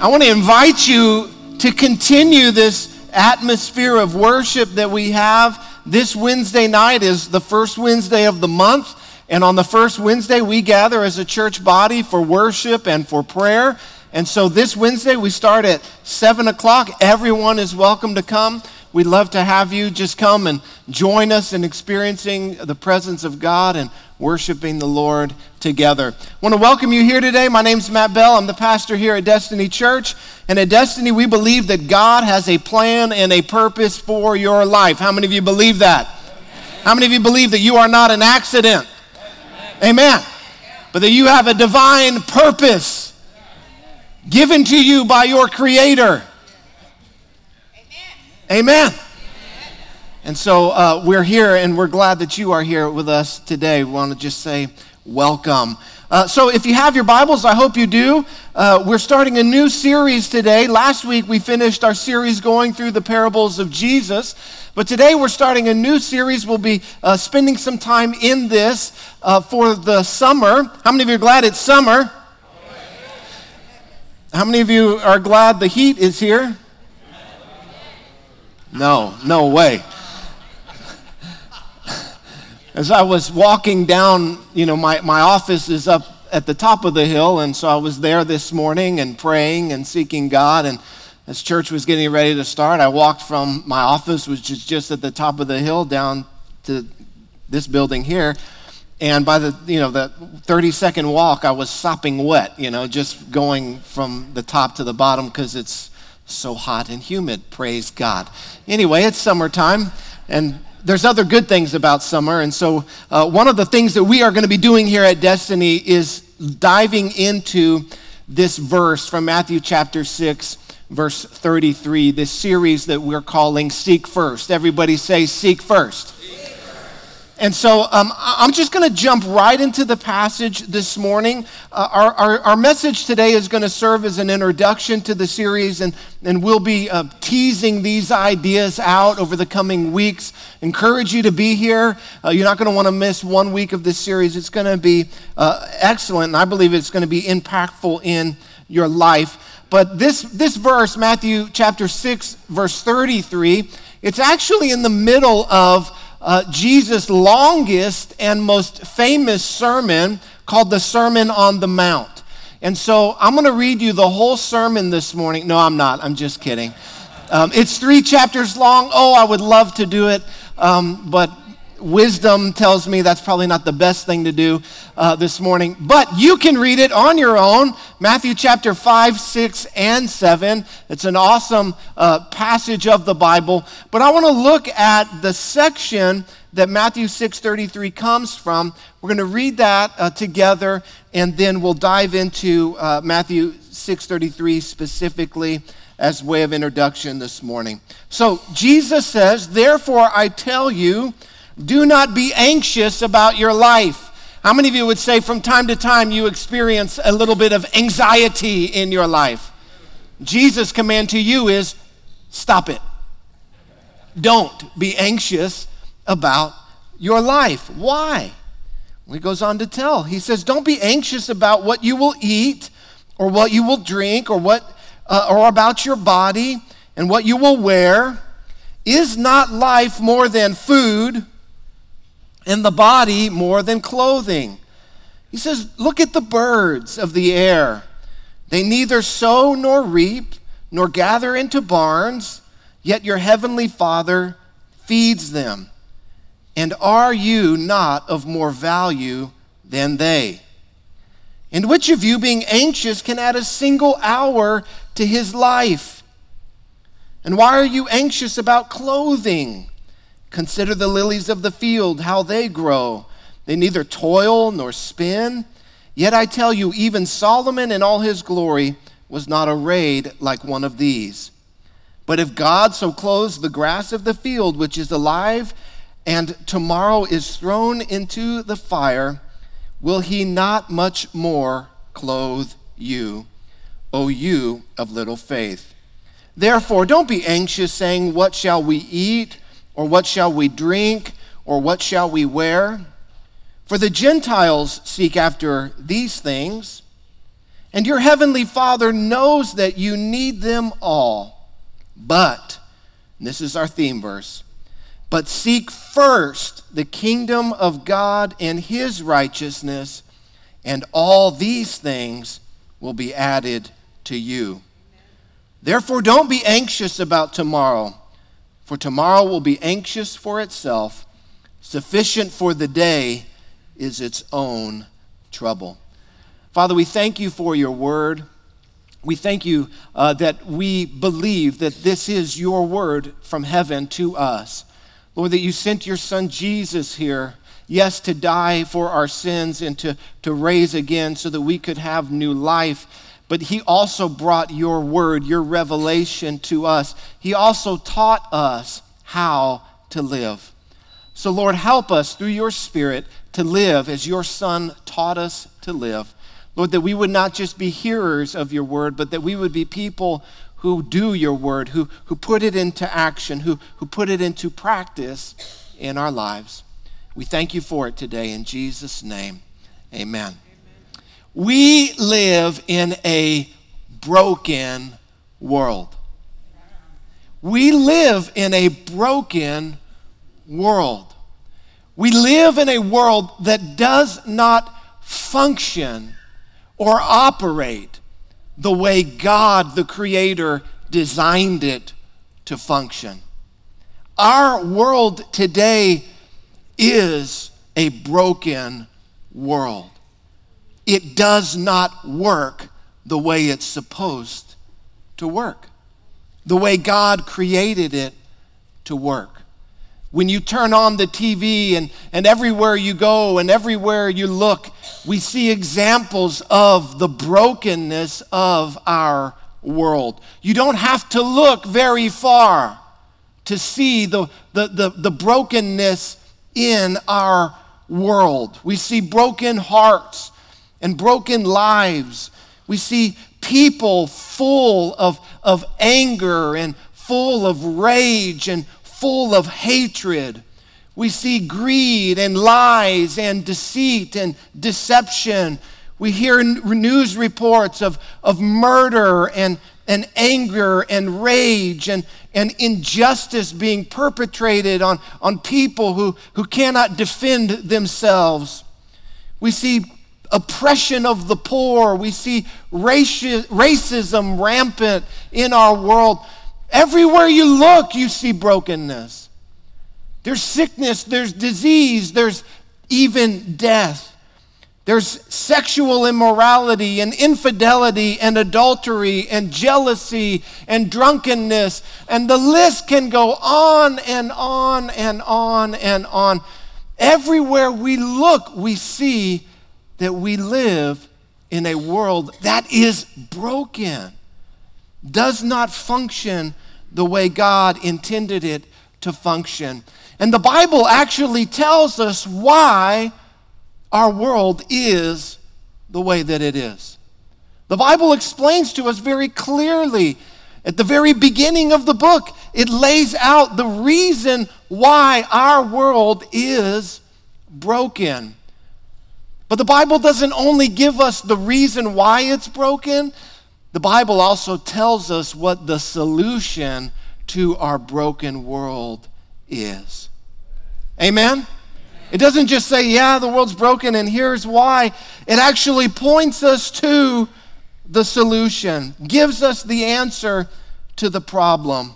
I want to invite you to continue this atmosphere of worship that we have. This Wednesday night is the first Wednesday of the month. And on the first Wednesday, we gather as a church body for worship and for prayer. And so this Wednesday, we start at 7 o'clock. Everyone is welcome to come. We'd love to have you just come and join us in experiencing the presence of God and worshiping the Lord together. I want to welcome you here today. My name's Matt Bell. I'm the pastor here at Destiny Church. And at Destiny, we believe that God has a plan and a purpose for your life. How many of you believe that? How many of you believe that you are not an accident? Amen. But that you have a divine purpose given to you by your Creator. Amen. And so uh, we're here and we're glad that you are here with us today. We want to just say welcome. Uh, so if you have your Bibles, I hope you do. Uh, we're starting a new series today. Last week we finished our series going through the parables of Jesus. But today we're starting a new series. We'll be uh, spending some time in this uh, for the summer. How many of you are glad it's summer? How many of you are glad the heat is here? No, no way. As I was walking down, you know, my, my office is up at the top of the hill, and so I was there this morning and praying and seeking God. And as church was getting ready to start, I walked from my office, which is just at the top of the hill, down to this building here. And by the, you know, the 30 second walk, I was sopping wet, you know, just going from the top to the bottom because it's so hot and humid. Praise God. Anyway, it's summertime, and there's other good things about summer. And so, uh, one of the things that we are going to be doing here at Destiny is diving into this verse from Matthew chapter 6, verse 33, this series that we're calling Seek First. Everybody say, Seek First. And so um, I'm just going to jump right into the passage this morning. Uh, our, our, our, message today is going to serve as an introduction to the series, and, and we'll be uh, teasing these ideas out over the coming weeks. Encourage you to be here. Uh, you're not going to want to miss one week of this series. It's going to be uh, excellent, and I believe it's going to be impactful in your life. But this, this verse, Matthew chapter 6, verse 33, it's actually in the middle of uh, Jesus' longest and most famous sermon called the Sermon on the Mount. And so I'm going to read you the whole sermon this morning. No, I'm not. I'm just kidding. Um, it's three chapters long. Oh, I would love to do it, um, but wisdom tells me that's probably not the best thing to do uh, this morning. But you can read it on your own Matthew chapter 5, 6, and 7. It's an awesome uh, passage of the Bible. But I want to look at the section that Matthew 6:33 comes from. We're going to read that uh, together, and then we'll dive into uh, Matthew 6:33 specifically as way of introduction this morning. So Jesus says, "Therefore I tell you." Do not be anxious about your life. How many of you would say from time to time you experience a little bit of anxiety in your life? Jesus' command to you is stop it. Don't be anxious about your life. Why? He goes on to tell. He says, Don't be anxious about what you will eat or what you will drink or, what, uh, or about your body and what you will wear. Is not life more than food? And the body more than clothing. He says, Look at the birds of the air. They neither sow nor reap nor gather into barns, yet your heavenly Father feeds them. And are you not of more value than they? And which of you, being anxious, can add a single hour to his life? And why are you anxious about clothing? Consider the lilies of the field, how they grow. They neither toil nor spin. Yet I tell you, even Solomon in all his glory was not arrayed like one of these. But if God so clothes the grass of the field, which is alive and tomorrow is thrown into the fire, will he not much more clothe you, O you of little faith? Therefore, don't be anxious, saying, What shall we eat? Or what shall we drink? Or what shall we wear? For the Gentiles seek after these things, And your heavenly Father knows that you need them all. But, this is our theme verse, but seek first the kingdom of God and his righteousness, and all these things will be added to you. Therefore, don't be anxious about tomorrow, for tomorrow will be anxious for itself. Sufficient for the day is its own trouble. Father, we thank you for your word. We thank you uh, that we believe that this is your word from heaven to us. Lord, that you sent your son Jesus here, yes, to die for our sins and to, to raise again so that we could have new life. But he also brought your word, your revelation to us. He also taught us how to live. So, Lord, help us through your Spirit to live as your Son taught us to live. Lord, that we would not just be hearers of your word, but that we would be people who do your word, who, who put it into action, who, who put it into practice in our lives. We thank you for it today in Jesus' name. Amen. We live in a broken world. We live in a broken world. We live in a world that does not function or operate the way God, the Creator, designed it to function. Our world today is a broken world. It does not work the way it's supposed to work, the way God created it to work when you turn on the TV and, and everywhere you go and everywhere you look, we see examples of the brokenness of our world. You don't have to look very far to see the, the, the, the brokenness in our world. We see broken hearts and broken lives. We see people full of, of anger and full of rage and full of hatred. We see greed and lies and deceit and deception. We hear news reports of, of murder and, and anger and rage and, and injustice being perpetrated on, on people who, who cannot defend themselves. We see oppression of the poor. We see racism rampant in our world. Everywhere you look, you see brokenness. There's sickness, there's disease, there's even death. There's sexual immorality and infidelity and adultery and jealousy and drunkenness. And the list can go on and on and on and on. Everywhere we look, we see that we live in a world that is broken, does not function the way God intended it to function. And the Bible actually tells us why our world is the way that it is. The Bible explains to us very clearly at the very beginning of the book, it lays out the reason why our world is broken. But the Bible doesn't only give us the reason why it's broken, the Bible also tells us what the solution to our broken world is. Amen? It doesn't just say, yeah, the world's broken and here's why. It actually points us to the solution, gives us the answer to the problem.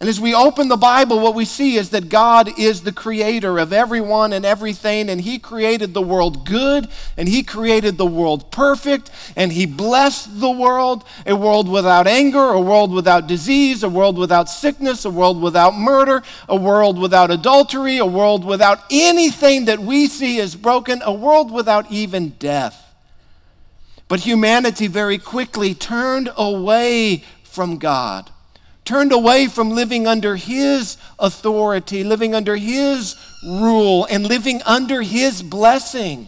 And as we open the Bible, what we see is that God is the creator of everyone and everything, and He created the world good, and He created the world perfect, and He blessed the world a world without anger, a world without disease, a world without sickness, a world without murder, a world without adultery, a world without anything that we see as broken, a world without even death. But humanity very quickly turned away from God turned away from living under His authority, living under His rule, and living under His blessing.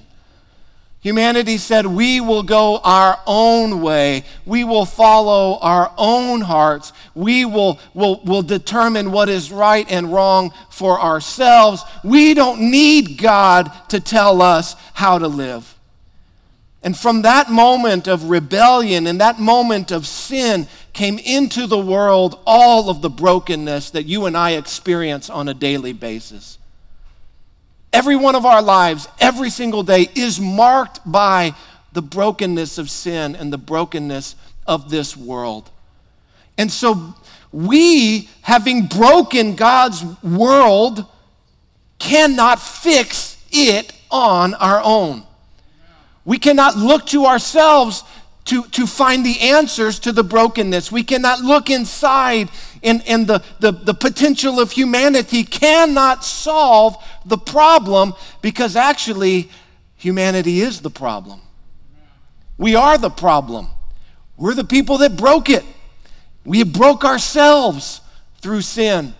Humanity said, We will go our own way. We will follow our own hearts. We will, will, will determine what is right and wrong for ourselves. We don't need God to tell us how to live. And from that moment of rebellion and that moment of sin came into the world all of the brokenness that you and I experience on a daily basis. Every one of our lives, every single day, is marked by the brokenness of sin and the brokenness of this world. And so, we, having broken God's world, cannot fix it on our own. We cannot look to ourselves to, to find the answers to the brokenness. We cannot look inside, and, and the, the, the potential of humanity cannot solve the problem because actually, humanity is the problem. We are the problem. We're the people that broke it. We broke ourselves through sin.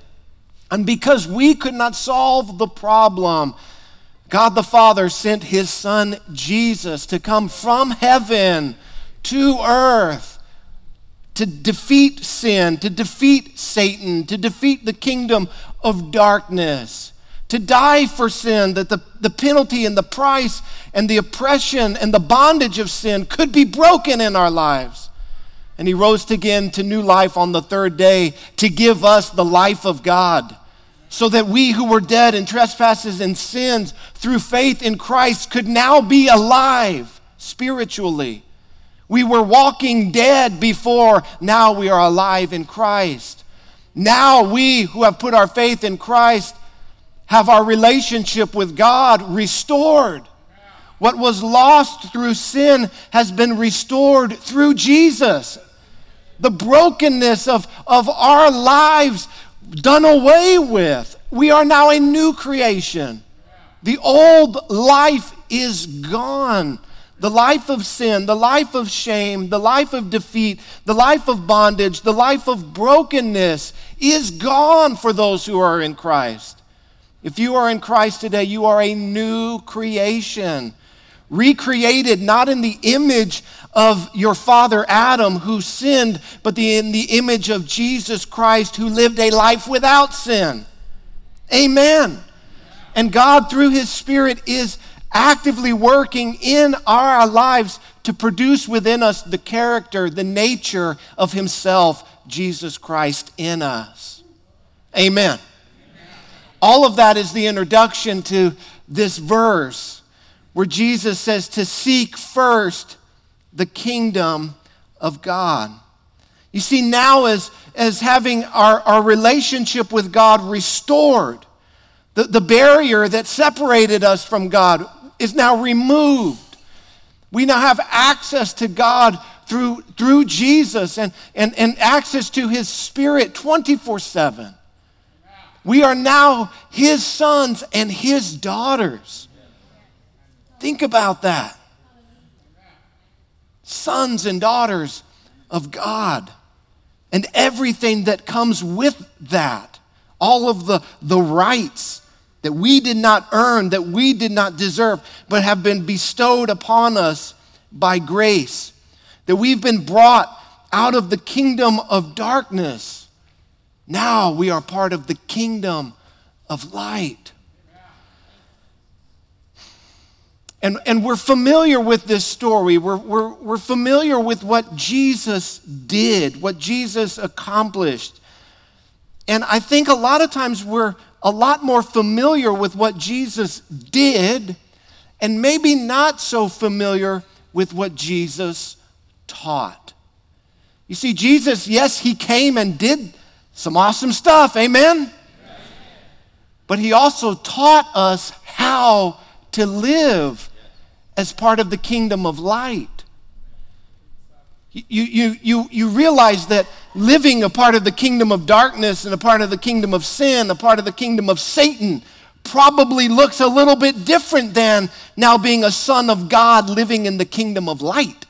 And because we could not solve the problem, God the Father sent his son Jesus to come from heaven to earth to defeat sin, to defeat Satan, to defeat the kingdom of darkness, to die for sin, that the, the penalty and the price and the oppression and the bondage of sin could be broken in our lives. And he rose again to new life on the third day to give us the life of God so that we who were dead in trespasses and sins through faith in Christ could now be alive spiritually. We were walking dead before, now we are alive in Christ. Now we who have put our faith in Christ have our relationship with God restored. What was lost through sin has been restored through Jesus. The brokenness of, of our lives done away with. We are now a new creation. The old life is gone. The life of sin, the life of shame, the life of defeat, the life of bondage, the life of brokenness is gone for those who are in Christ. If you are in Christ today, you are a new creation recreated not in the image of your father Adam who sinned, but the, in the image of Jesus Christ who lived a life without sin. Amen. And God, through His Spirit, is actively working in our lives to produce within us the character, the nature of Himself, Jesus Christ, in us. Amen. Amen. All of that is the introduction to this verse where Jesus says to seek first the kingdom of God. You see, now as, as having our, our relationship with God restored, the, the barrier that separated us from God is now removed. We now have access to God through, through Jesus and, and, and access to His Spirit 24 7. We are now His sons and His daughters. Think about that. Sons and daughters of God and everything that comes with that. All of the, the rights that we did not earn, that we did not deserve, but have been bestowed upon us by grace. That we've been brought out of the kingdom of darkness. Now we are part of the kingdom of light. And, and we're familiar with this story. We're, we're, we're familiar with what Jesus did, what Jesus accomplished. And I think a lot of times we're a lot more familiar with what Jesus did and maybe not so familiar with what Jesus taught. You see, Jesus, yes, he came and did some awesome stuff, amen? But he also taught us how to live as part of the kingdom of light. You, you, you, you realize that living a part of the kingdom of darkness and a part of the kingdom of sin, a part of the kingdom of Satan, probably looks a little bit different than now being a son of God living in the kingdom of light,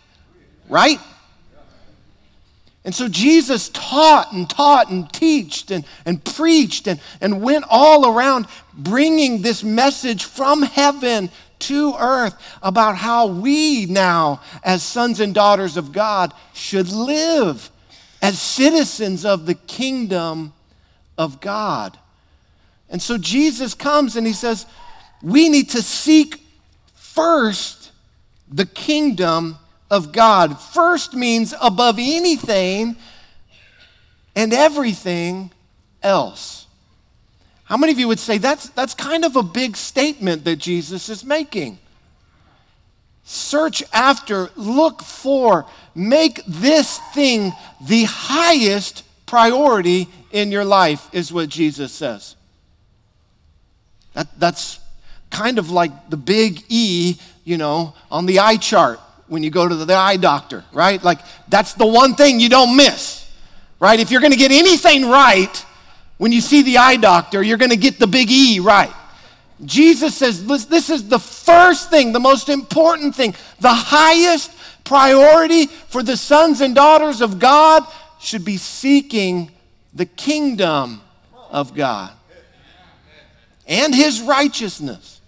right? And so Jesus taught and taught and taught and, and preached and, and went all around bringing this message from heaven to earth about how we now, as sons and daughters of God, should live as citizens of the kingdom of God. And so Jesus comes and he says, We need to seek first the kingdom of God. First means above anything and everything else. How many of you would say that's, that's kind of a big statement that Jesus is making? Search after, look for, make this thing the highest priority in your life, is what Jesus says. That, that's kind of like the big E, you know, on the eye chart when you go to the eye doctor, right? Like, that's the one thing you don't miss, right? If you're gonna get anything right when you see the eye doctor, you're gonna get the big E right. Jesus says this is the first thing, the most important thing, the highest priority for the sons and daughters of God should be seeking the kingdom of God and his righteousness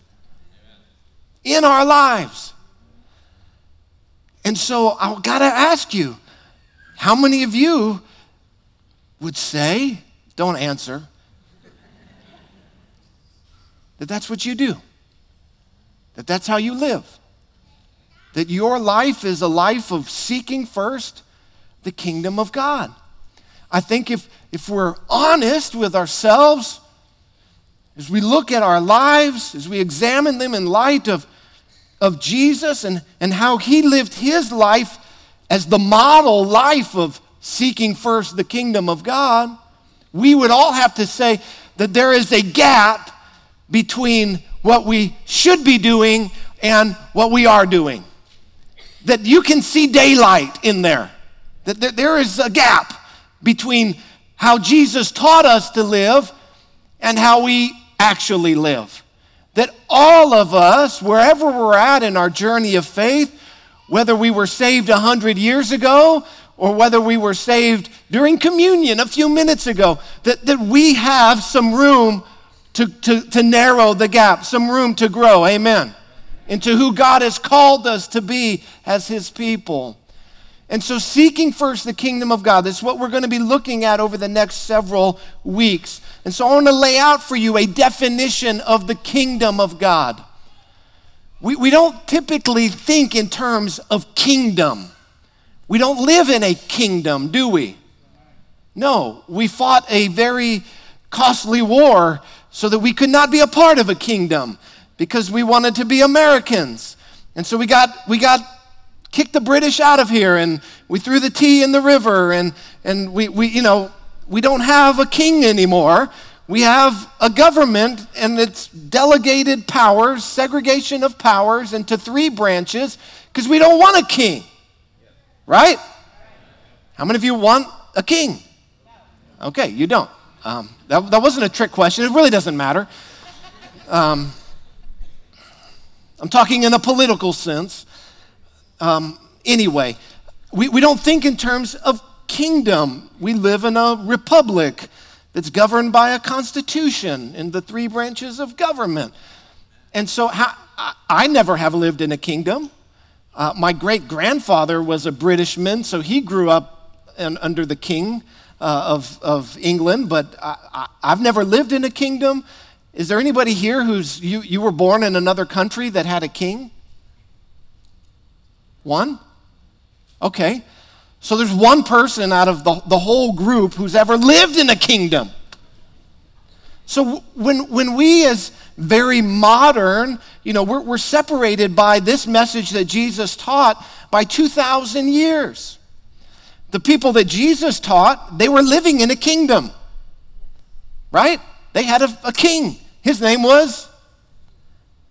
in our lives. And so I've got to ask you, how many of you would say, don't answer, that that's what you do? That that's how you live? That your life is a life of seeking first the kingdom of God? I think if, if we're honest with ourselves, as we look at our lives, as we examine them in light of, of Jesus and, and how he lived his life as the model life of seeking first the kingdom of God, we would all have to say that there is a gap between what we should be doing and what we are doing. That you can see daylight in there, that there is a gap between how Jesus taught us to live and how we actually live. That all of us, wherever we're at in our journey of faith, whether we were saved 100 years ago or whether we were saved during communion a few minutes ago, that, that we have some room to, to, to narrow the gap, some room to grow. Amen. Into who God has called us to be as His people. And so, seeking first the kingdom of God, that's what we're going to be looking at over the next several weeks. And so, I want to lay out for you a definition of the kingdom of God. We, we don't typically think in terms of kingdom. We don't live in a kingdom, do we? No, we fought a very costly war so that we could not be a part of a kingdom because we wanted to be Americans. And so we got, we got kicked the British out of here and we threw the tea in the river and, and we, we, you know, we don't have a king anymore. We have a government and its delegated powers, segregation of powers into three branches because we don't want a king. Right? How many of you want a king? Okay, you don't. Um, that, that wasn't a trick question. It really doesn't matter. Um, I'm talking in a political sense. Um, anyway, we, we don't think in terms of kingdom. We live in a republic that's governed by a constitution and the three branches of government. And so how, I, I never have lived in a kingdom. Uh, my great grandfather was a Britishman, so he grew up in, under the king uh, of, of England, but I, have never lived in a kingdom. Is there anybody here who's you, you were born in another country that had a king? One? Okay. So there's one person out of the, the whole group who's ever lived in a kingdom. So when, when we, as very modern, you know, we're, we're separated by this message that Jesus taught by 2,000 years. The people that Jesus taught, they were living in a kingdom, right? They had a, a king. His name was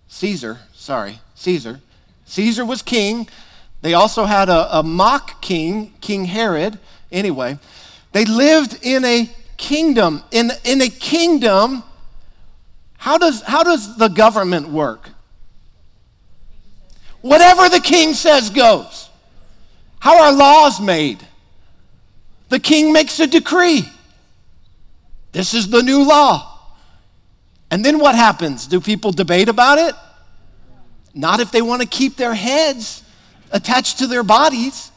Caesar. Sorry, Caesar. Caesar was king. They also had a, a mock king, King Herod. Anyway, they lived in a kingdom. In, in a kingdom, how does, how does the government work? Whatever the king says goes. How are laws made? The king makes a decree. This is the new law. And then what happens? Do people debate about it? Not if they want to keep their heads attached to their bodies.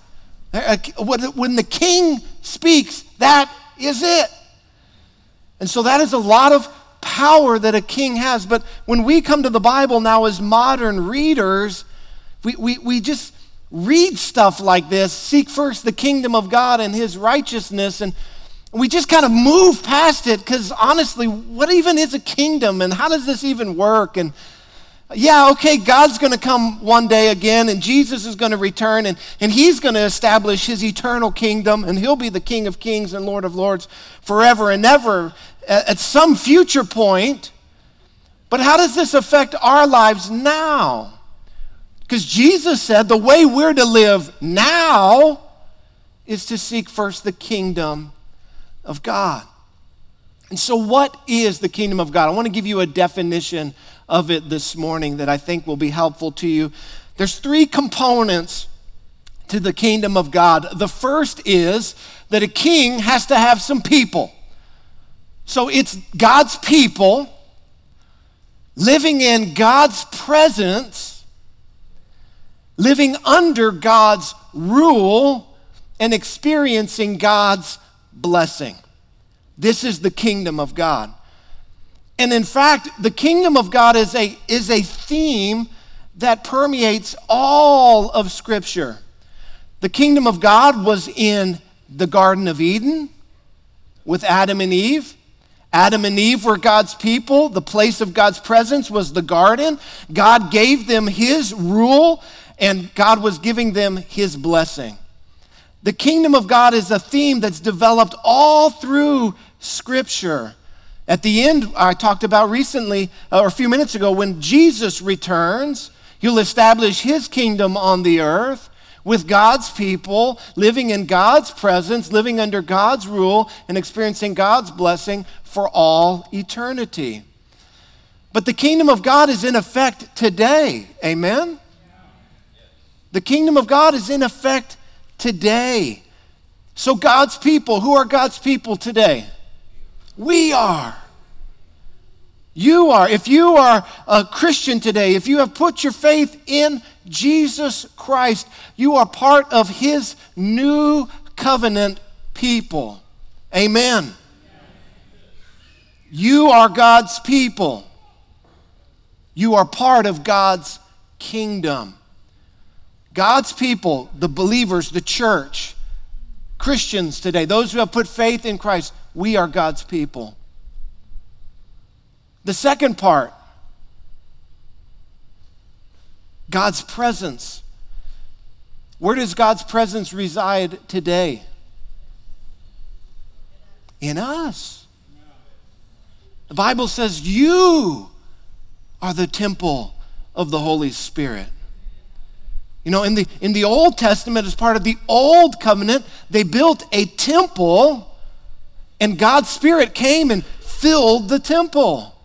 Uh, when the king speaks, that is it. And so that is a lot of power that a king has. But when we come to the Bible now as modern readers, we, we, we just read stuff like this seek first the kingdom of God and his righteousness, and we just kind of move past it because honestly, what even is a kingdom and how does this even work? And yeah, okay, God's going to come one day again, and Jesus is going to return, and, and he's going to establish his eternal kingdom, and he'll be the King of kings and Lord of lords forever and ever at, at some future point. But how does this affect our lives now? Because Jesus said the way we're to live now is to seek first the kingdom of God. And so, what is the kingdom of God? I want to give you a definition of it this morning that I think will be helpful to you. There's three components to the kingdom of God. The first is that a king has to have some people. So, it's God's people living in God's presence, living under God's rule, and experiencing God's blessing. This is the kingdom of God. And in fact, the kingdom of God is a, is a theme that permeates all of Scripture. The kingdom of God was in the Garden of Eden with Adam and Eve. Adam and Eve were God's people. The place of God's presence was the garden. God gave them His rule, and God was giving them His blessing. The kingdom of God is a theme that's developed all through Scripture. At the end, I talked about recently, uh, or a few minutes ago, when Jesus returns, he'll establish his kingdom on the earth with God's people, living in God's presence, living under God's rule, and experiencing God's blessing for all eternity. But the kingdom of God is in effect today. Amen? The kingdom of God is in effect today. So, God's people, who are God's people today? We are. You are. If you are a Christian today, if you have put your faith in Jesus Christ, you are part of His new covenant people. Amen. You are God's people. You are part of God's kingdom. God's people, the believers, the church, Christians today, those who have put faith in Christ, we are God's people. The second part God's presence. Where does God's presence reside today? In us. The Bible says you are the temple of the Holy Spirit. You know, in the, in the Old Testament, as part of the Old Covenant, they built a temple and God's Spirit came and filled the temple.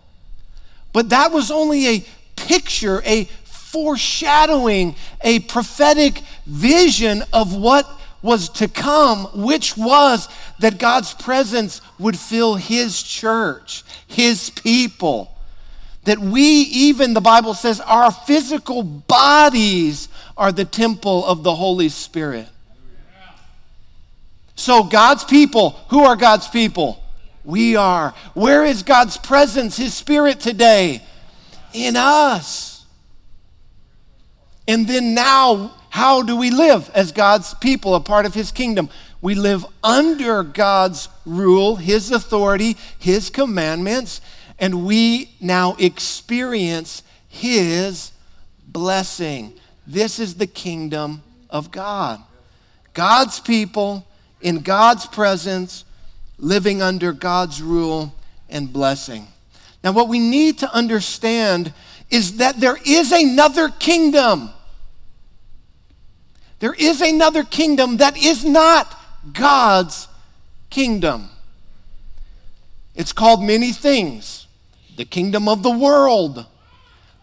But that was only a picture, a foreshadowing, a prophetic vision of what was to come, which was that God's presence would fill His church, His people. That we, even, the Bible says, our physical bodies are the temple of the Holy Spirit. So, God's people, who are God's people? We are. Where is God's presence, His Spirit today? In us. And then now, how do we live as God's people, a part of His kingdom? We live under God's rule, His authority, His commandments, and we now experience His blessing. This is the kingdom of God. God's people in God's presence, living under God's rule and blessing. Now, what we need to understand is that there is another kingdom. There is another kingdom that is not God's kingdom. It's called many things the kingdom of the world,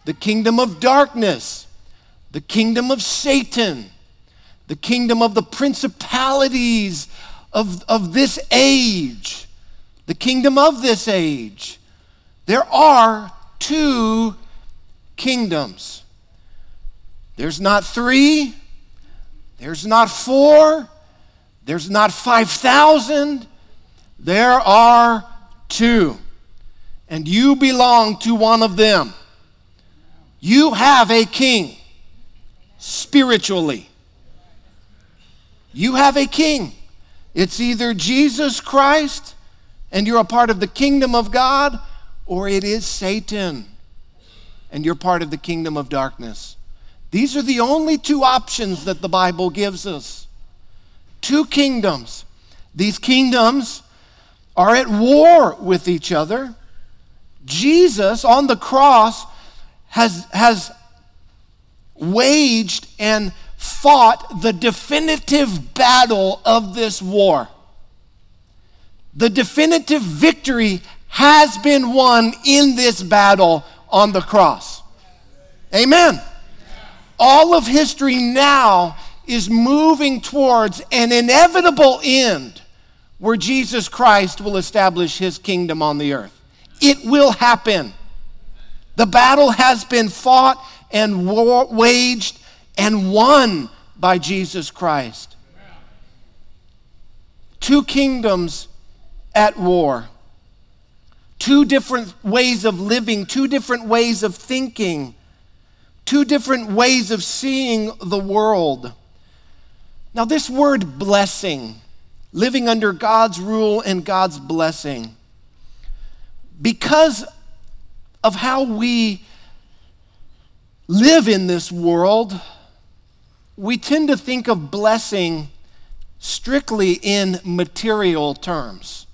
the kingdom of darkness, the kingdom of Satan the kingdom of the principalities of, of this age, the kingdom of this age. There are two kingdoms. There's not three, there's not four, there's not 5,000, there are two. And you belong to one of them. You have a king. spiritually. You have a king. It's either Jesus Christ and you're a part of the kingdom of God, or it is Satan and you're part of the kingdom of darkness. These are the only two options that the Bible gives us. Two kingdoms. These kingdoms are at war with each other. Jesus on the cross has, has waged and fought the definitive battle of this war. The definitive victory has been won in this battle on the cross. Amen. All of history now is moving towards an inevitable end where Jesus Christ will establish his kingdom on the earth. It will happen. The battle has been fought and war- waged and won by Jesus Christ. Two kingdoms at war, two different ways of living, two different ways of thinking, two different ways of seeing the world. Now, this word blessing, living under God's rule and God's blessing, because of how we live in this world, we tend to think of blessing strictly in material terms.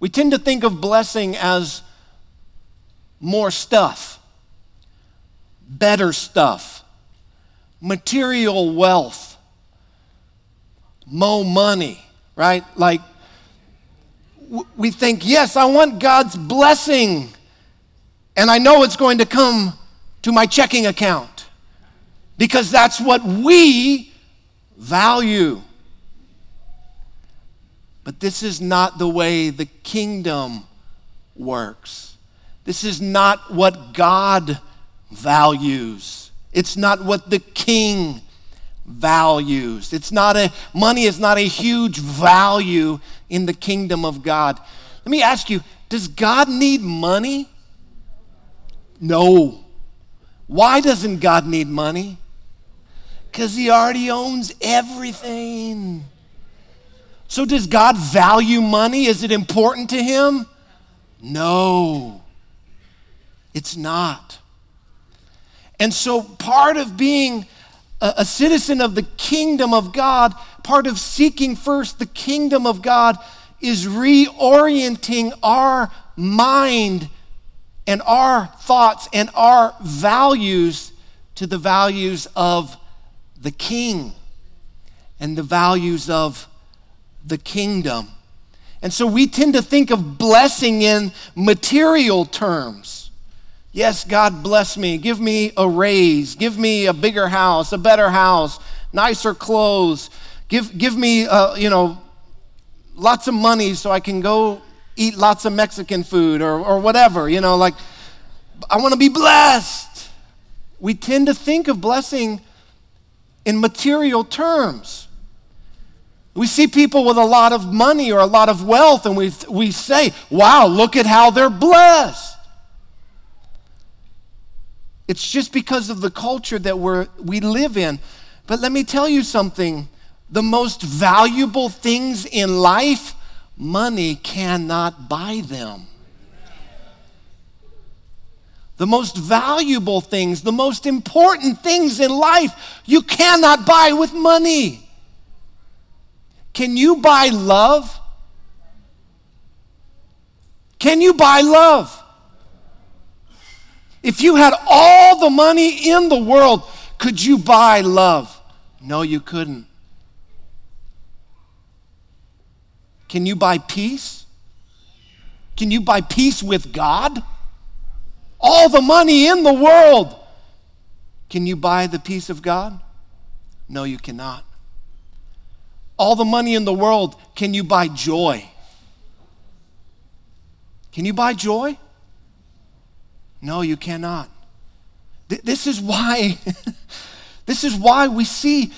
We tend to think of blessing as more stuff, better stuff, material wealth, more money, right? Like, we think, yes, I want God's blessing, and I know it's going to come to my checking account because that's what we value. But this is not the way the kingdom works. This is not what God values. It's not what the king values. It's not a money is not a huge value in the kingdom of God. Let me ask you, does God need money? No. Why doesn't God need money? Because he already owns everything. So, does God value money? Is it important to him? No, it's not. And so, part of being a, a, citizen of the kingdom of God, part of seeking first the kingdom of God, is reorienting our mind and our thoughts and our values to the values of the king and the values of the kingdom. And so we tend to think of blessing in material terms. Yes, God bless me. Give me a raise. Give me a bigger house, a better house, nicer clothes. Give, give me, uh, you know, lots of money so I can go eat lots of Mexican food or, or whatever. You know, like, I want to be blessed. We tend to think of blessing in material terms. We see people with a lot of money or a lot of wealth, and we, we say, wow, look at how they're blessed. It's just because of the culture that we're, we live in. But let me tell you something the most valuable things in life, money cannot buy them. The most valuable things, the most important things in life, you cannot buy with money. Can you buy love? Can you buy love? If you had all the money in the world, could you buy love? No, you couldn't. Can you buy peace? Can you buy peace with God? All the money in the world. Can you buy the peace of God? No, you cannot all the money in the world, can you buy joy? Can you buy joy? No, you cannot. This is why, this is why we see,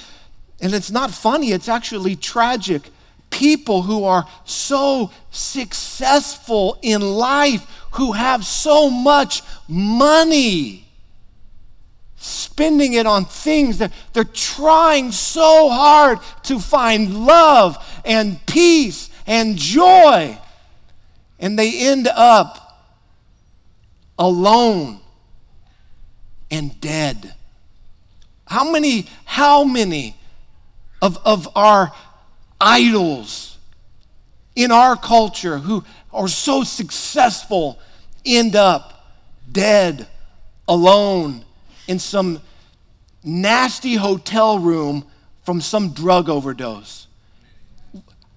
and it's not funny, it's actually tragic. People who are so successful in life, who have so much money, spending it on things that they're trying so hard to find love and peace and joy. And they end up alone and dead. How many, how many of, of our idols in our culture who are so successful end up dead, alone, in some nasty hotel room from some drug overdose.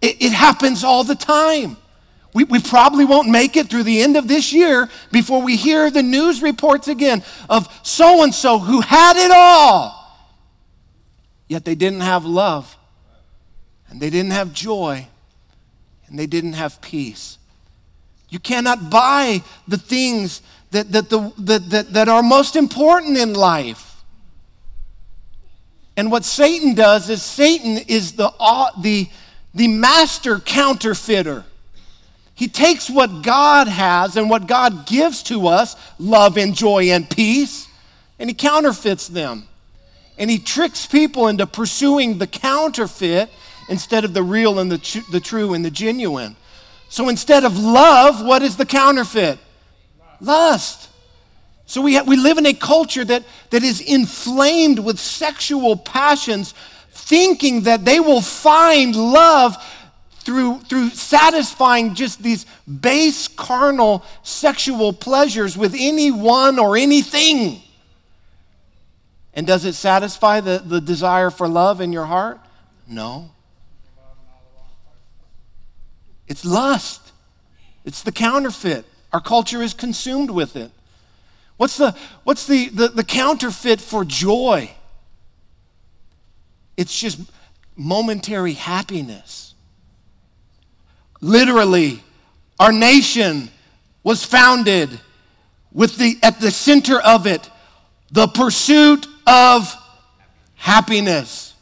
It, it happens all the time. We, we probably won't make it through the end of this year before we hear the news reports again of so and so who had it all, yet they didn't have love, and they didn't have joy, and they didn't have peace. You cannot buy the things that, that, the, that, that, that are most important in life. And what Satan does is Satan is the, the, the master counterfeiter. He takes what God has and what God gives to us love and joy and peace and he counterfeits them. And he tricks people into pursuing the counterfeit instead of the real and the, the true and the genuine. So instead of love, what is the counterfeit? Lust. So we, we live in a culture that, that is inflamed with sexual passions, thinking that they will find love through, through satisfying just these base carnal sexual pleasures with anyone or anything. And does it satisfy the, the desire for love in your heart? No. It's lust, it's the counterfeit. Our culture is consumed with it. What's the, what's the, the, the counterfeit for joy? It's just momentary happiness. Literally, our nation was founded with the, at the center of it the pursuit of happiness.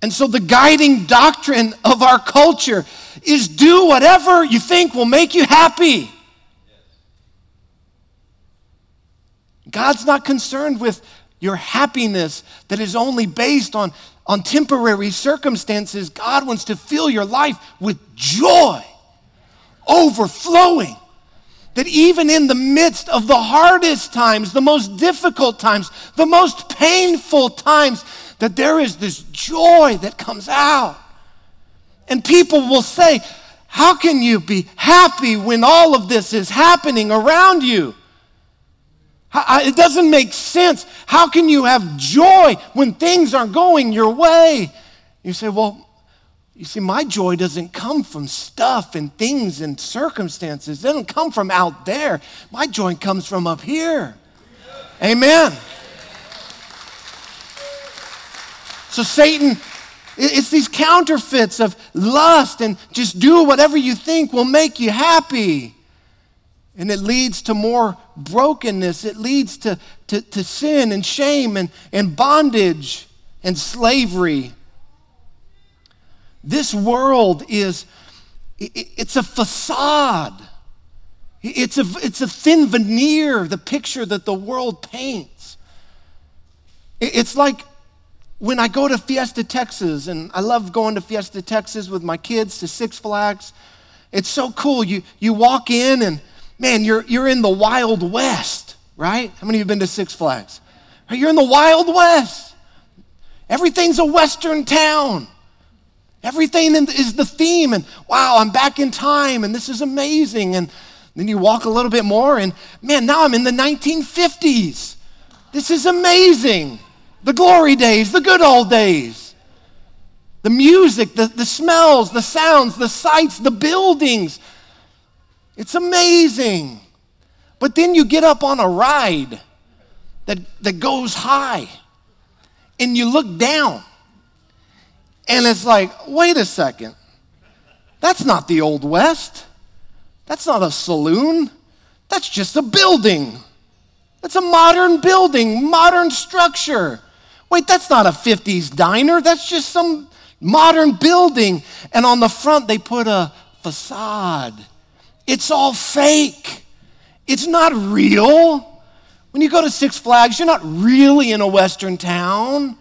And so, the guiding doctrine of our culture is do whatever you think will make you happy. God's not concerned with your happiness that is only based on, on temporary circumstances. God wants to fill your life with joy, overflowing. That even in the midst of the hardest times, the most difficult times, the most painful times, that there is this joy that comes out. And people will say, How can you be happy when all of this is happening around you? It doesn't make sense. How can you have joy when things aren't going your way? You say, Well, you see, my joy doesn't come from stuff and things and circumstances. It doesn't come from out there. My joy comes from up here. Amen. So Satan, it's these counterfeits of lust and just do whatever you think will make you happy. And it leads to more brokenness. It leads to, to, to sin and shame and, and bondage and slavery. This world is, it's a facade. It's a, it's a thin veneer, the picture that the world paints. It's like when I go to Fiesta, Texas, and I love going to Fiesta, Texas with my kids to Six Flags. It's so cool. You, you walk in, and man, you're, you're in the Wild West, right? How many of you have been to Six Flags? You're in the Wild West. Everything's a Western town. Everything is the theme, and wow, I'm back in time, and this is amazing. And then you walk a little bit more, and man, now I'm in the 1950s. This is amazing the glory days, the good old days. The music, the, the smells, the sounds, the sights, the buildings. It's amazing. But then you get up on a ride that, that goes high and you look down and it's like, wait a second. That's not the Old West. That's not a saloon. That's just a building. It's a modern building, modern structure. Wait, that's not a 50s diner. That's just some modern building. And on the front, they put a facade. It's all fake, it's not real. When you go to Six Flags, you're not really in a Western town.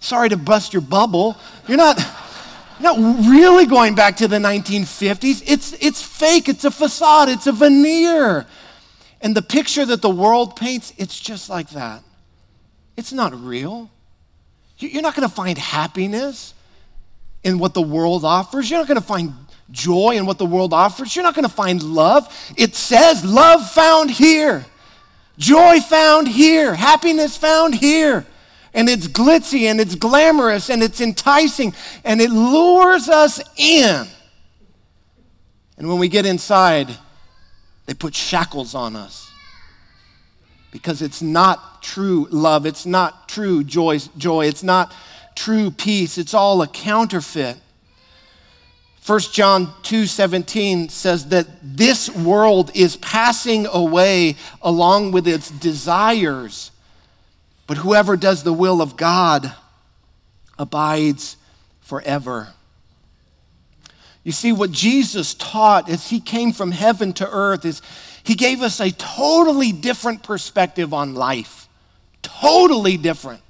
Sorry to bust your bubble. You're not, you're not really going back to the 1950s. It's, it's fake, it's a facade, it's a veneer. And the picture that the world paints, it's just like that. It's not real. You're not going to find happiness in what the world offers. You're not going to find joy in what the world offers. You're not going to find love. It says love found here, joy found here, happiness found here. And it's glitzy and it's glamorous and it's enticing and it lures us in. And when we get inside, they put shackles on us because it's not true love. It's not true joy. joy. It's not true peace. It's all a counterfeit. 1 John 2:17 says that this world is passing away along with its desires, but whoever does the will of God abides forever. You see, what Jesus taught as he came from heaven to earth is he gave us a totally different perspective on life. Totally different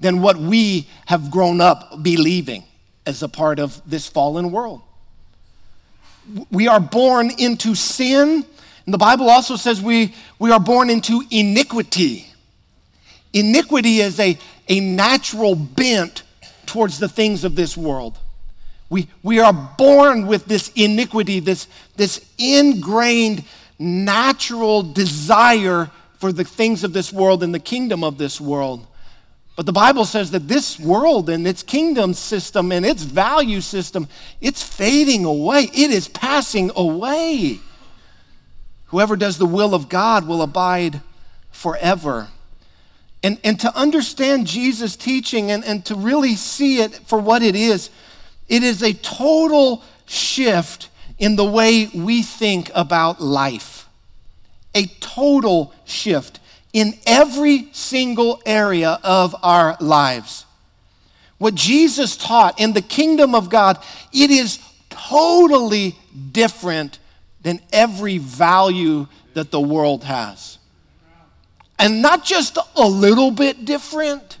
than what we have grown up believing as a part of this fallen world. We are born into sin, and the Bible also says we, we are born into iniquity. Iniquity is a, a natural bent towards the things of this world. We, we are born with this iniquity, this, this ingrained natural desire for the things of this world and the kingdom of this world. But the Bible says that this world and its kingdom system and its value system, it's fading away. It is passing away. Whoever does the will of God will abide forever. And, and to understand Jesus' teaching and, and to really see it for what it is, it is a total shift in the way we think about life. A total shift in every single area of our lives. What Jesus taught in the kingdom of God, it is totally different than every value that the world has. And not just a little bit different,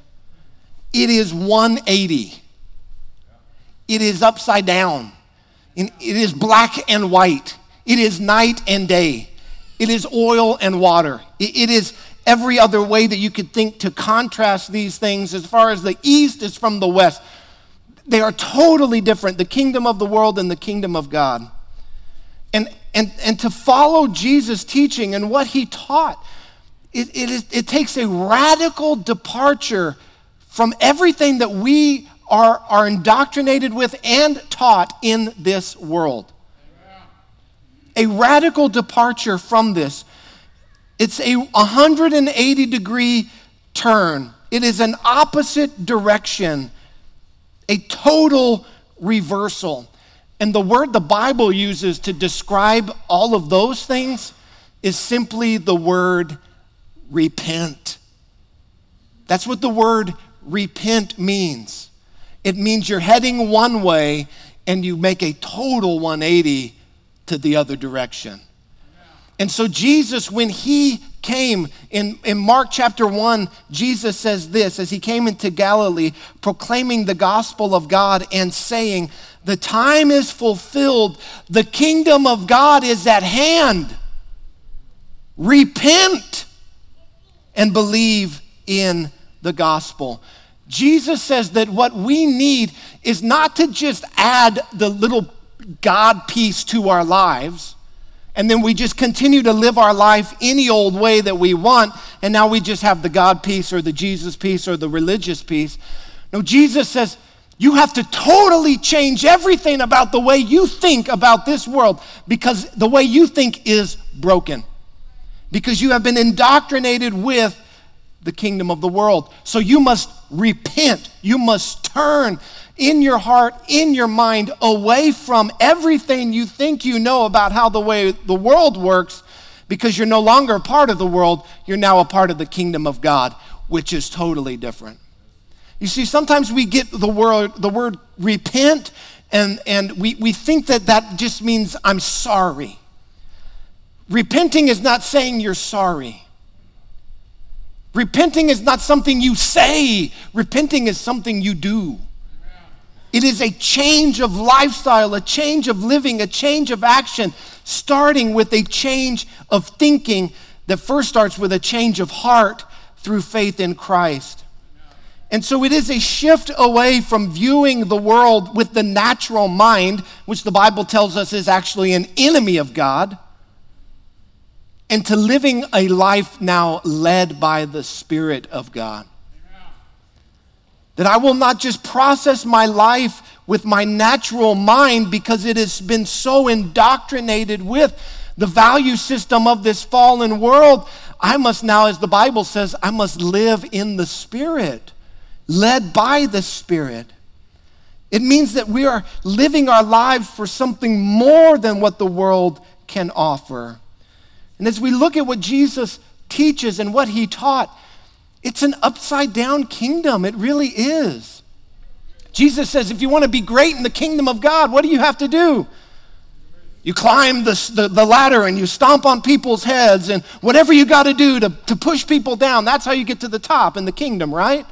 it is 180 it is upside down. It is black and white. It is night and day. It is oil and water. It is every other way that you could think to contrast these things as far as the east is from the west. They are totally different the kingdom of the world and the kingdom of God. And, and, and to follow Jesus' teaching and what he taught, it, it, is, it takes a radical departure from everything that we are, are indoctrinated with and taught in this world. A radical departure from this. It's a 180 degree turn, it is an opposite direction, a total reversal. And the word the Bible uses to describe all of those things is simply the word repent. That's what the word repent means. It means you're heading one way and you make a total 180 to the other direction. And so, Jesus, when he came in, in Mark chapter 1, Jesus says this as he came into Galilee, proclaiming the gospel of God and saying, The time is fulfilled, the kingdom of God is at hand. Repent and believe in the gospel. Jesus says that what we need is not to just add the little God piece to our lives, and then we just continue to live our life any old way that we want, and now we just have the God piece or the Jesus piece or the religious piece. No, Jesus says, you have to totally change everything about the way you think about this world because the way you think is broken. Because you have been indoctrinated with the kingdom of the world. So you must repent. You must turn in your heart, in your mind, away from everything you think you know about how the way the world works because you're no longer a part of the world. You're now a part of the kingdom of God, which is totally different. You see, sometimes we get the word, the word repent and, and we, we think that that just means I'm sorry. Repenting is not saying you're sorry. Repenting is not something you say, repenting is something you do. It is a change of lifestyle, a change of living, a change of action, starting with a change of thinking that first starts with a change of heart through faith in Christ. And so it is a shift away from viewing the world with the natural mind, which the Bible tells us is actually an enemy of God, and to living a life now led by the Spirit of God. That I will not just process my life with my natural mind because it has been so indoctrinated with the value system of this fallen world. I must now, as the Bible says, I must live in the Spirit, led by the Spirit. It means that we are living our lives for something more than what the world can offer. And as we look at what Jesus teaches and what he taught, it's an upside down kingdom. It really is. Jesus says, if you want to be great in the kingdom of God, what do you have to do? You climb the, the, the, ladder and you stomp on people's heads and whatever you got to do to, push people down. That's how you get to the top in the kingdom, right?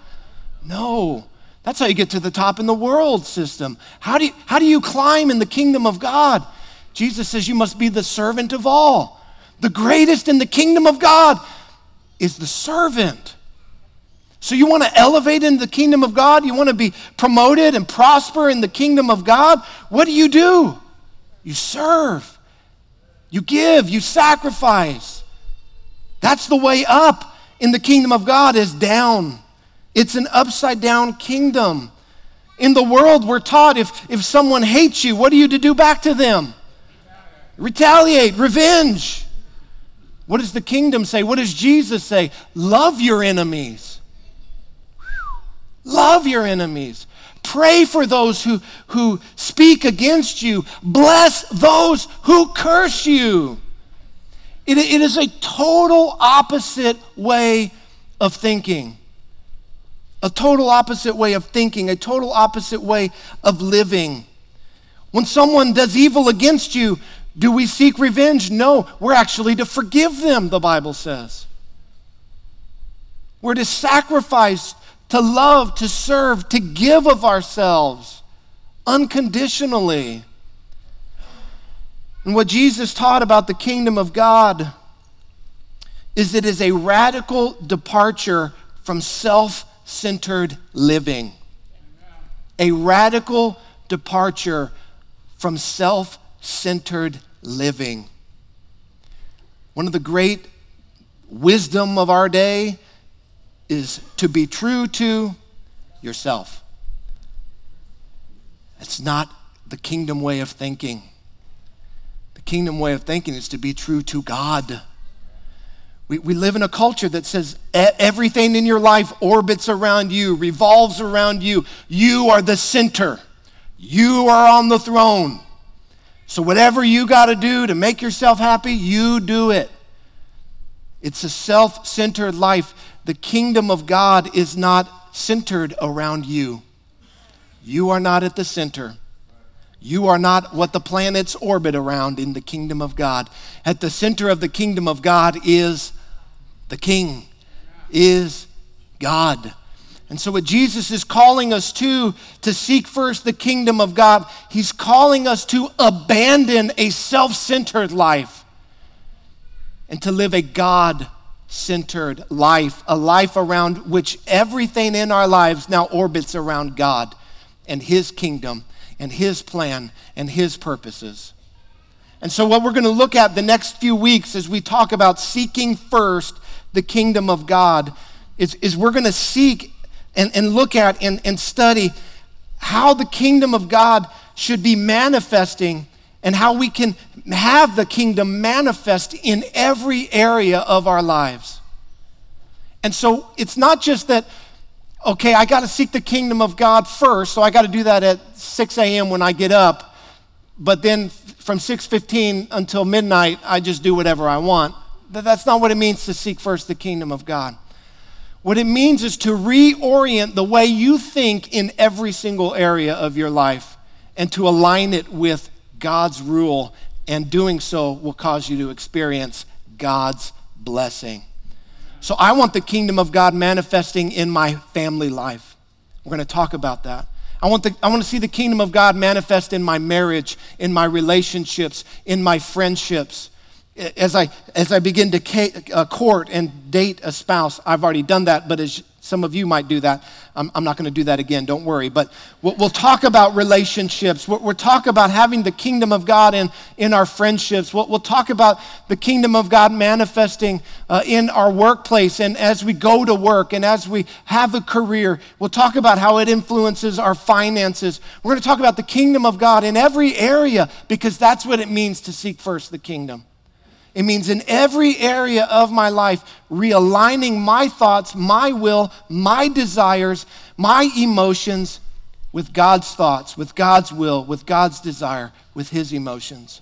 No. That's how you get to the top in the world system. How do you, how do you climb in the kingdom of God? Jesus says you must be the servant of all. The greatest in the kingdom of God is the servant. So, you want to elevate in the kingdom of God? You want to be promoted and prosper in the kingdom of God? What do you do? You serve, you give, you sacrifice. That's the way up in the kingdom of God is down. It's an upside down kingdom. In the world, we're taught if, if someone hates you, what are you to do back to them? Retaliate, revenge. What does the kingdom say? What does Jesus say? Love your enemies. Love your enemies. Pray for those who, who speak against you. Bless those who curse you. It, it is a total opposite way of thinking. A total opposite way of thinking, a total opposite way of living. When someone does evil against you, do we seek revenge? No, we're actually to forgive them, the Bible says. We're to sacrifice to love, to serve, to give of ourselves unconditionally. And what Jesus taught about the kingdom of God is it is a radical departure from self centered living. A radical departure from self centered living. One of the great wisdom of our day is to be true to yourself. It's not the kingdom way of thinking. The kingdom way of thinking is to be true to God. We, we live in a culture that says everything in your life orbits around you, revolves around you. You are the center, you are on the throne. So, whatever you got to do to make yourself happy, you do it. It's a self centered life the kingdom of God is not centered around you. You are not at the center. You are not what the planets orbit around in the kingdom of God. At the center of the kingdom of God is the King, is God. And so, what Jesus is calling us to, to seek first the kingdom of God, he's calling us to abandon a self centered life and to live a God centered life, a life around which everything in our lives now orbits around God and His kingdom and His plan and His purposes. And so, what we're going to look at the next few weeks as we talk about seeking first the kingdom of God is, is we're going to seek and, and look at and, and study how the kingdom of God should be manifesting and how we can have the kingdom manifest in every area of our lives. And so it's not just that, okay, I got to seek the kingdom of God first, so I got to do that at 6 a.m. when I get up, but then from 6:15 until midnight, I just do whatever I want. That's not what it means to seek first the kingdom of God. What it means is to reorient the way you think in every single area of your life and to align it with God's rule, and doing so will cause you to experience God's blessing. So I want the kingdom of God manifesting in my family life. We're going to talk about that. I want, the, I want to see the kingdom of God manifest in my marriage, in my relationships, in my friendships. As I, as I begin to uh, court and date a spouse, I've already done that, but as some of you might do that. I'm, I'm not going to do that again, don't worry. But we'll, we'll talk about relationships. We'll, we'll, talk about having the kingdom of God in, in our friendships. We'll, we'll talk about the kingdom of God manifesting uh, in our workplace and as we go to work and as we have a career. We'll talk about how it influences our finances. We're going to talk about the kingdom of God in every area because that's what it means to seek first the kingdom. It means in every area of my life, realigning my thoughts, my will, my desires, my emotions with God's thoughts, with God's will, with God's desire, with His emotions.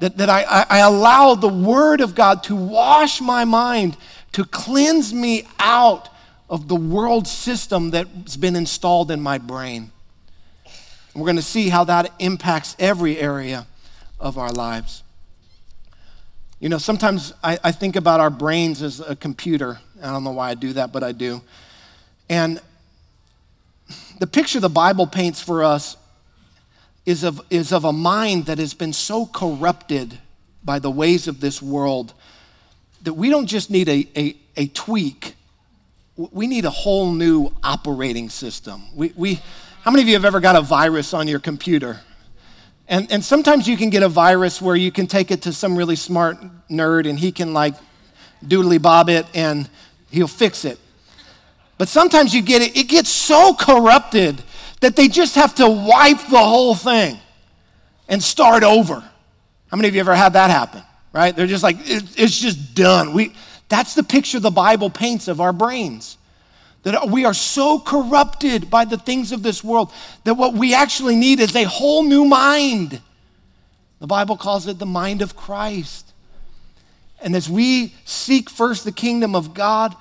That, that I, I allow the Word of God to wash my mind, to cleanse me out of the world system that's been installed in my brain. We're going to see how that impacts every area of our lives. You know, sometimes I, I, think about our brains as a computer. I don't know why I do that, but I do. And the picture the Bible paints for us is of, is of a mind that has been so corrupted by the ways of this world that we don't just need a, a, a tweak, we need a whole new operating system. We, we, how many of you have ever got a virus on your computer? And, and sometimes you can get a virus where you can take it to some really smart nerd and he can like doodly bob it and he'll fix it. But sometimes you get it, it gets so corrupted that they just have to wipe the whole thing and start over. How many of you ever had that happen? Right? They're just like, it's just done. We, that's the picture the Bible paints of our brains. That we are so corrupted by the things of this world that what we actually need is a whole new mind. The Bible calls it the mind of Christ. And as we seek first the kingdom of God,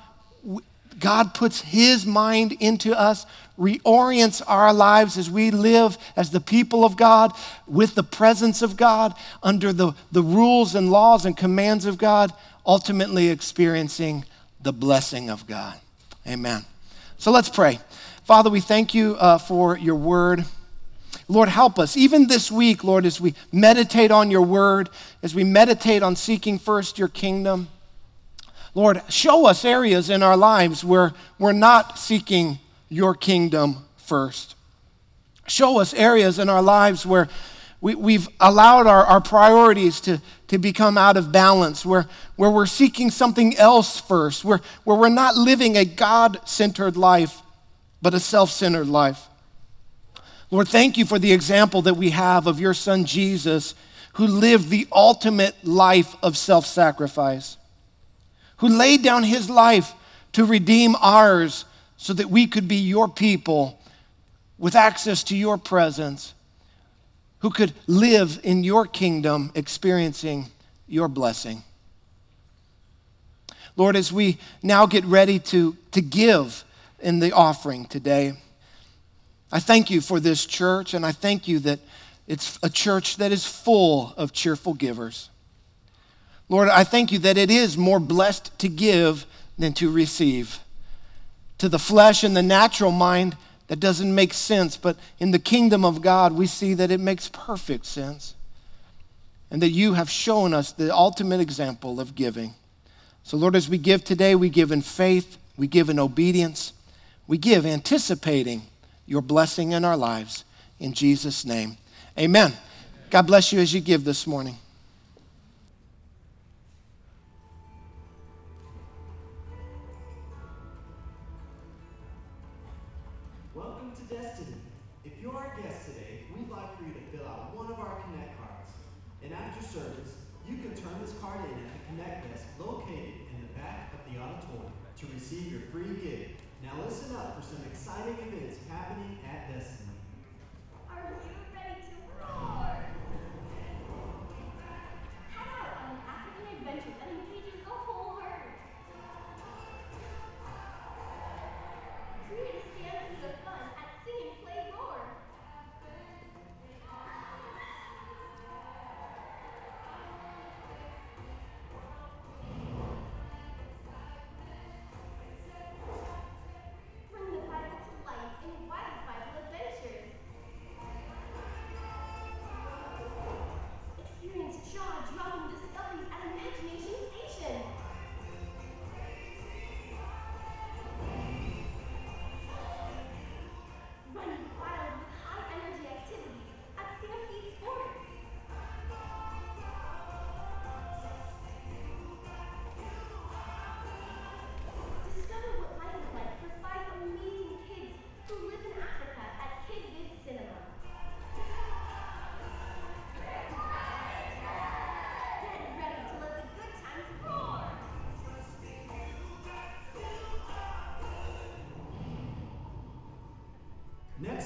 God puts his mind into us, reorients our lives as we live as the people of God, with the presence of God, under the, the rules and laws and commands of God, ultimately experiencing the blessing of God. Amen. So let's pray. Father, we thank you uh, for your word. Lord, help us, even this week, Lord, as we meditate on your word, as we meditate on seeking first your kingdom. Lord, show us areas in our lives where we're not seeking your kingdom first. Show us areas in our lives where we, have allowed our, our priorities to, to become out of balance, where, where we're seeking something else first, where, where we're not living a God centered life, but a self centered life. Lord, thank you for the example that we have of your son Jesus, who lived the ultimate life of self sacrifice, who laid down his life to redeem ours so that we could be your people with access to your presence who could live in your kingdom experiencing your blessing. Lord, as we now get ready to, to give in the offering today, I thank you for this church, and I thank you that it's a church that is full of cheerful givers. Lord, I thank you that it is more blessed to give than to receive. To the flesh and the natural mind, that doesn't make sense, but in the kingdom of God, we see that it makes perfect sense. And that you have shown us the ultimate example of giving. So, Lord, as we give today, we give in faith, we give in obedience, we give anticipating your blessing in our lives. In Jesus' name, amen. God bless you as you give this morning.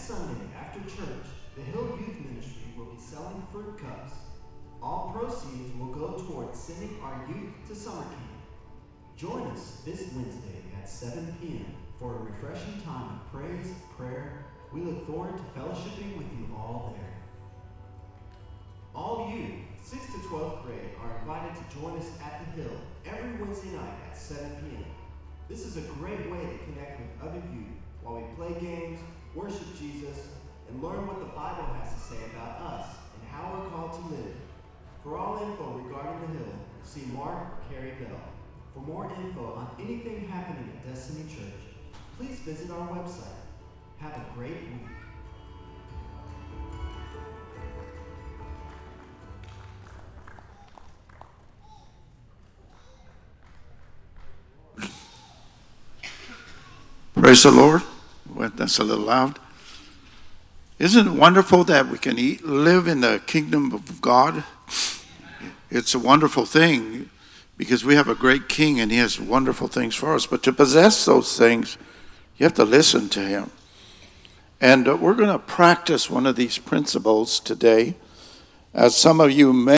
Sunday, after church, the Hill Youth Ministry will be selling fruit cups. All proceeds will go towards sending our youth to summer camp. Join us this Wednesday at 7 p.m. for a refreshing time of praise, prayer. We look forward to fellowshipping with you all there. All you, 6th to 12th grade, are invited to join us at the Hill every Wednesday night at 7 p.m. This is a great way to connect with other youth while we play games, worship Jesus, and learn what the Bible has to say about us and how we're called to live. For all info regarding the Hill, see Mark or Carrie Bell. For more info on anything happening at Destiny Church, please visit our website. Have a great week. Praise the Lord. Well, that's a little loud. Isn't it wonderful that we can eat, live in the kingdom of God? It's a wonderful thing because we have a great king and he has wonderful things for us. But to possess those things, you have to listen to him. And uh, we're going to practice one of these principles today. As some of you may